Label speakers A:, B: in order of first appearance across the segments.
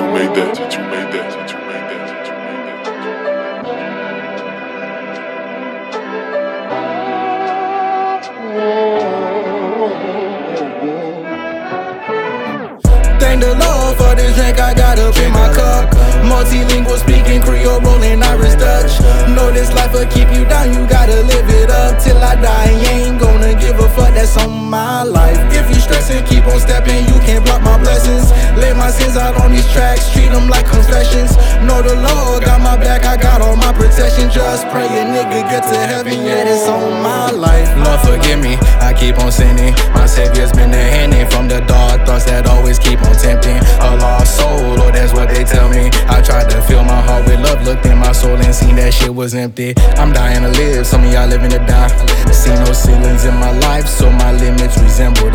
A: you made that, that you made that, that you made that.
B: Thank the Lord for this drink I got up in my cup. Multilingual speaking Creole, rolling Irish Dutch. Know this life will keep you down, you gotta live it up till I die. You ain't gonna give a fuck, that's on my life. You stressing, keep on stepping, you can't block my blessings. Lay my sins out on these tracks, treat them like confessions. Know the Lord got my back, I got all my protection. Just pray a nigga get to heaven, yeah, it's on my life.
C: Lord forgive me, I keep on sinning. My savior's been the handing from the dark thoughts that always keep on tempting. A lost soul, or that's what they tell me. I tried to fill my heart with love, looked in my soul and seen that shit was empty. I'm dying to live, some of y'all living to die. I see no ceilings in my life, so my limits resemble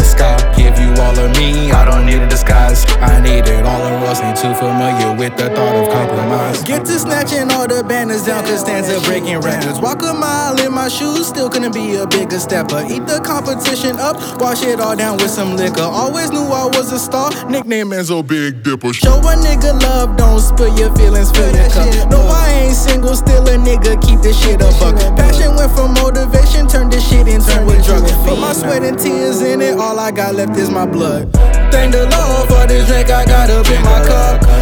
B: Get to snatching all the banners down, up breaking records. Walk a mile in my shoes, still couldn't be a bigger stepper. Eat the competition up, wash it all down with some liquor. Always knew I was a star, nickname Enzo Big Dipper. Show a nigga love, don't spill your feelings, fill your cup. No, I ain't single, still a nigga, keep this shit a buck. Passion went from motivation, turned this shit into a drug. Put my sweat and tears in it, all I got left is my blood. Thank the Lord for this drink I got up in my cup.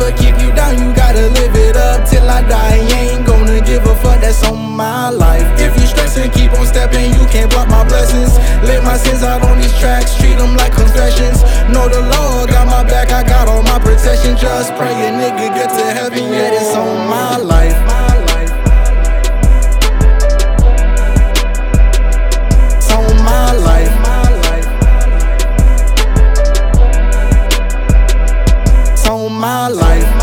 B: Will keep you down, you gotta live it up till I die. You ain't gonna give a fuck, that's on my life. If you stressing, keep on stepping, you can't block my blessings. Lay my sins out on these tracks, treat them like confessions. Know the Lord got my back, I got all my protection. Just pray nigga my life.